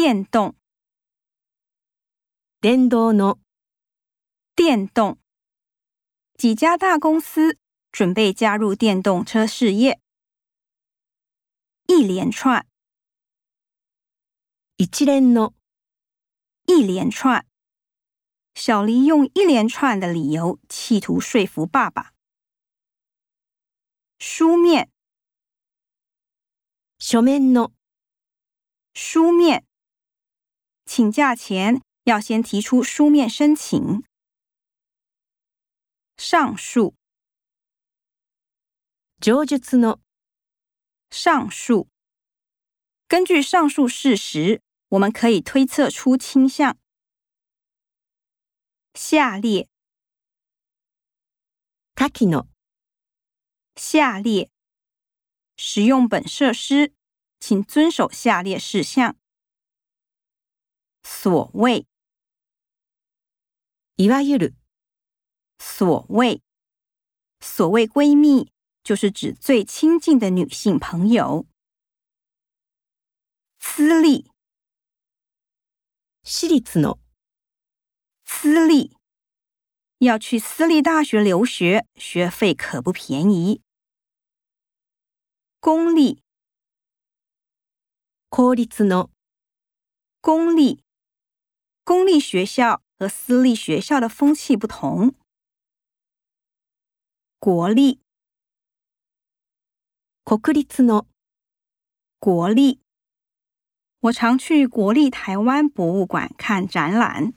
电动，電動の电动。几家大公司准备加入电动车事业。一连串，一連の一连串。小黎用一连串的理由企图说服爸爸。书面，書面の书面。 请假前要先提出书面申请。上述，上述の上述。根据上述事实，我们可以推测出倾向。下列，下記の下列。使用本设施，请遵守下列事项。所谓，いわゆる所谓，所谓闺蜜，就是指最亲近的女性朋友。私立，私立の私立，要去私立大学留学，学费可不便宜。公立，公立の公立， 公立学校和私立学校的风气不同。国立，国立の国立，我常去国立台湾博物馆看展览。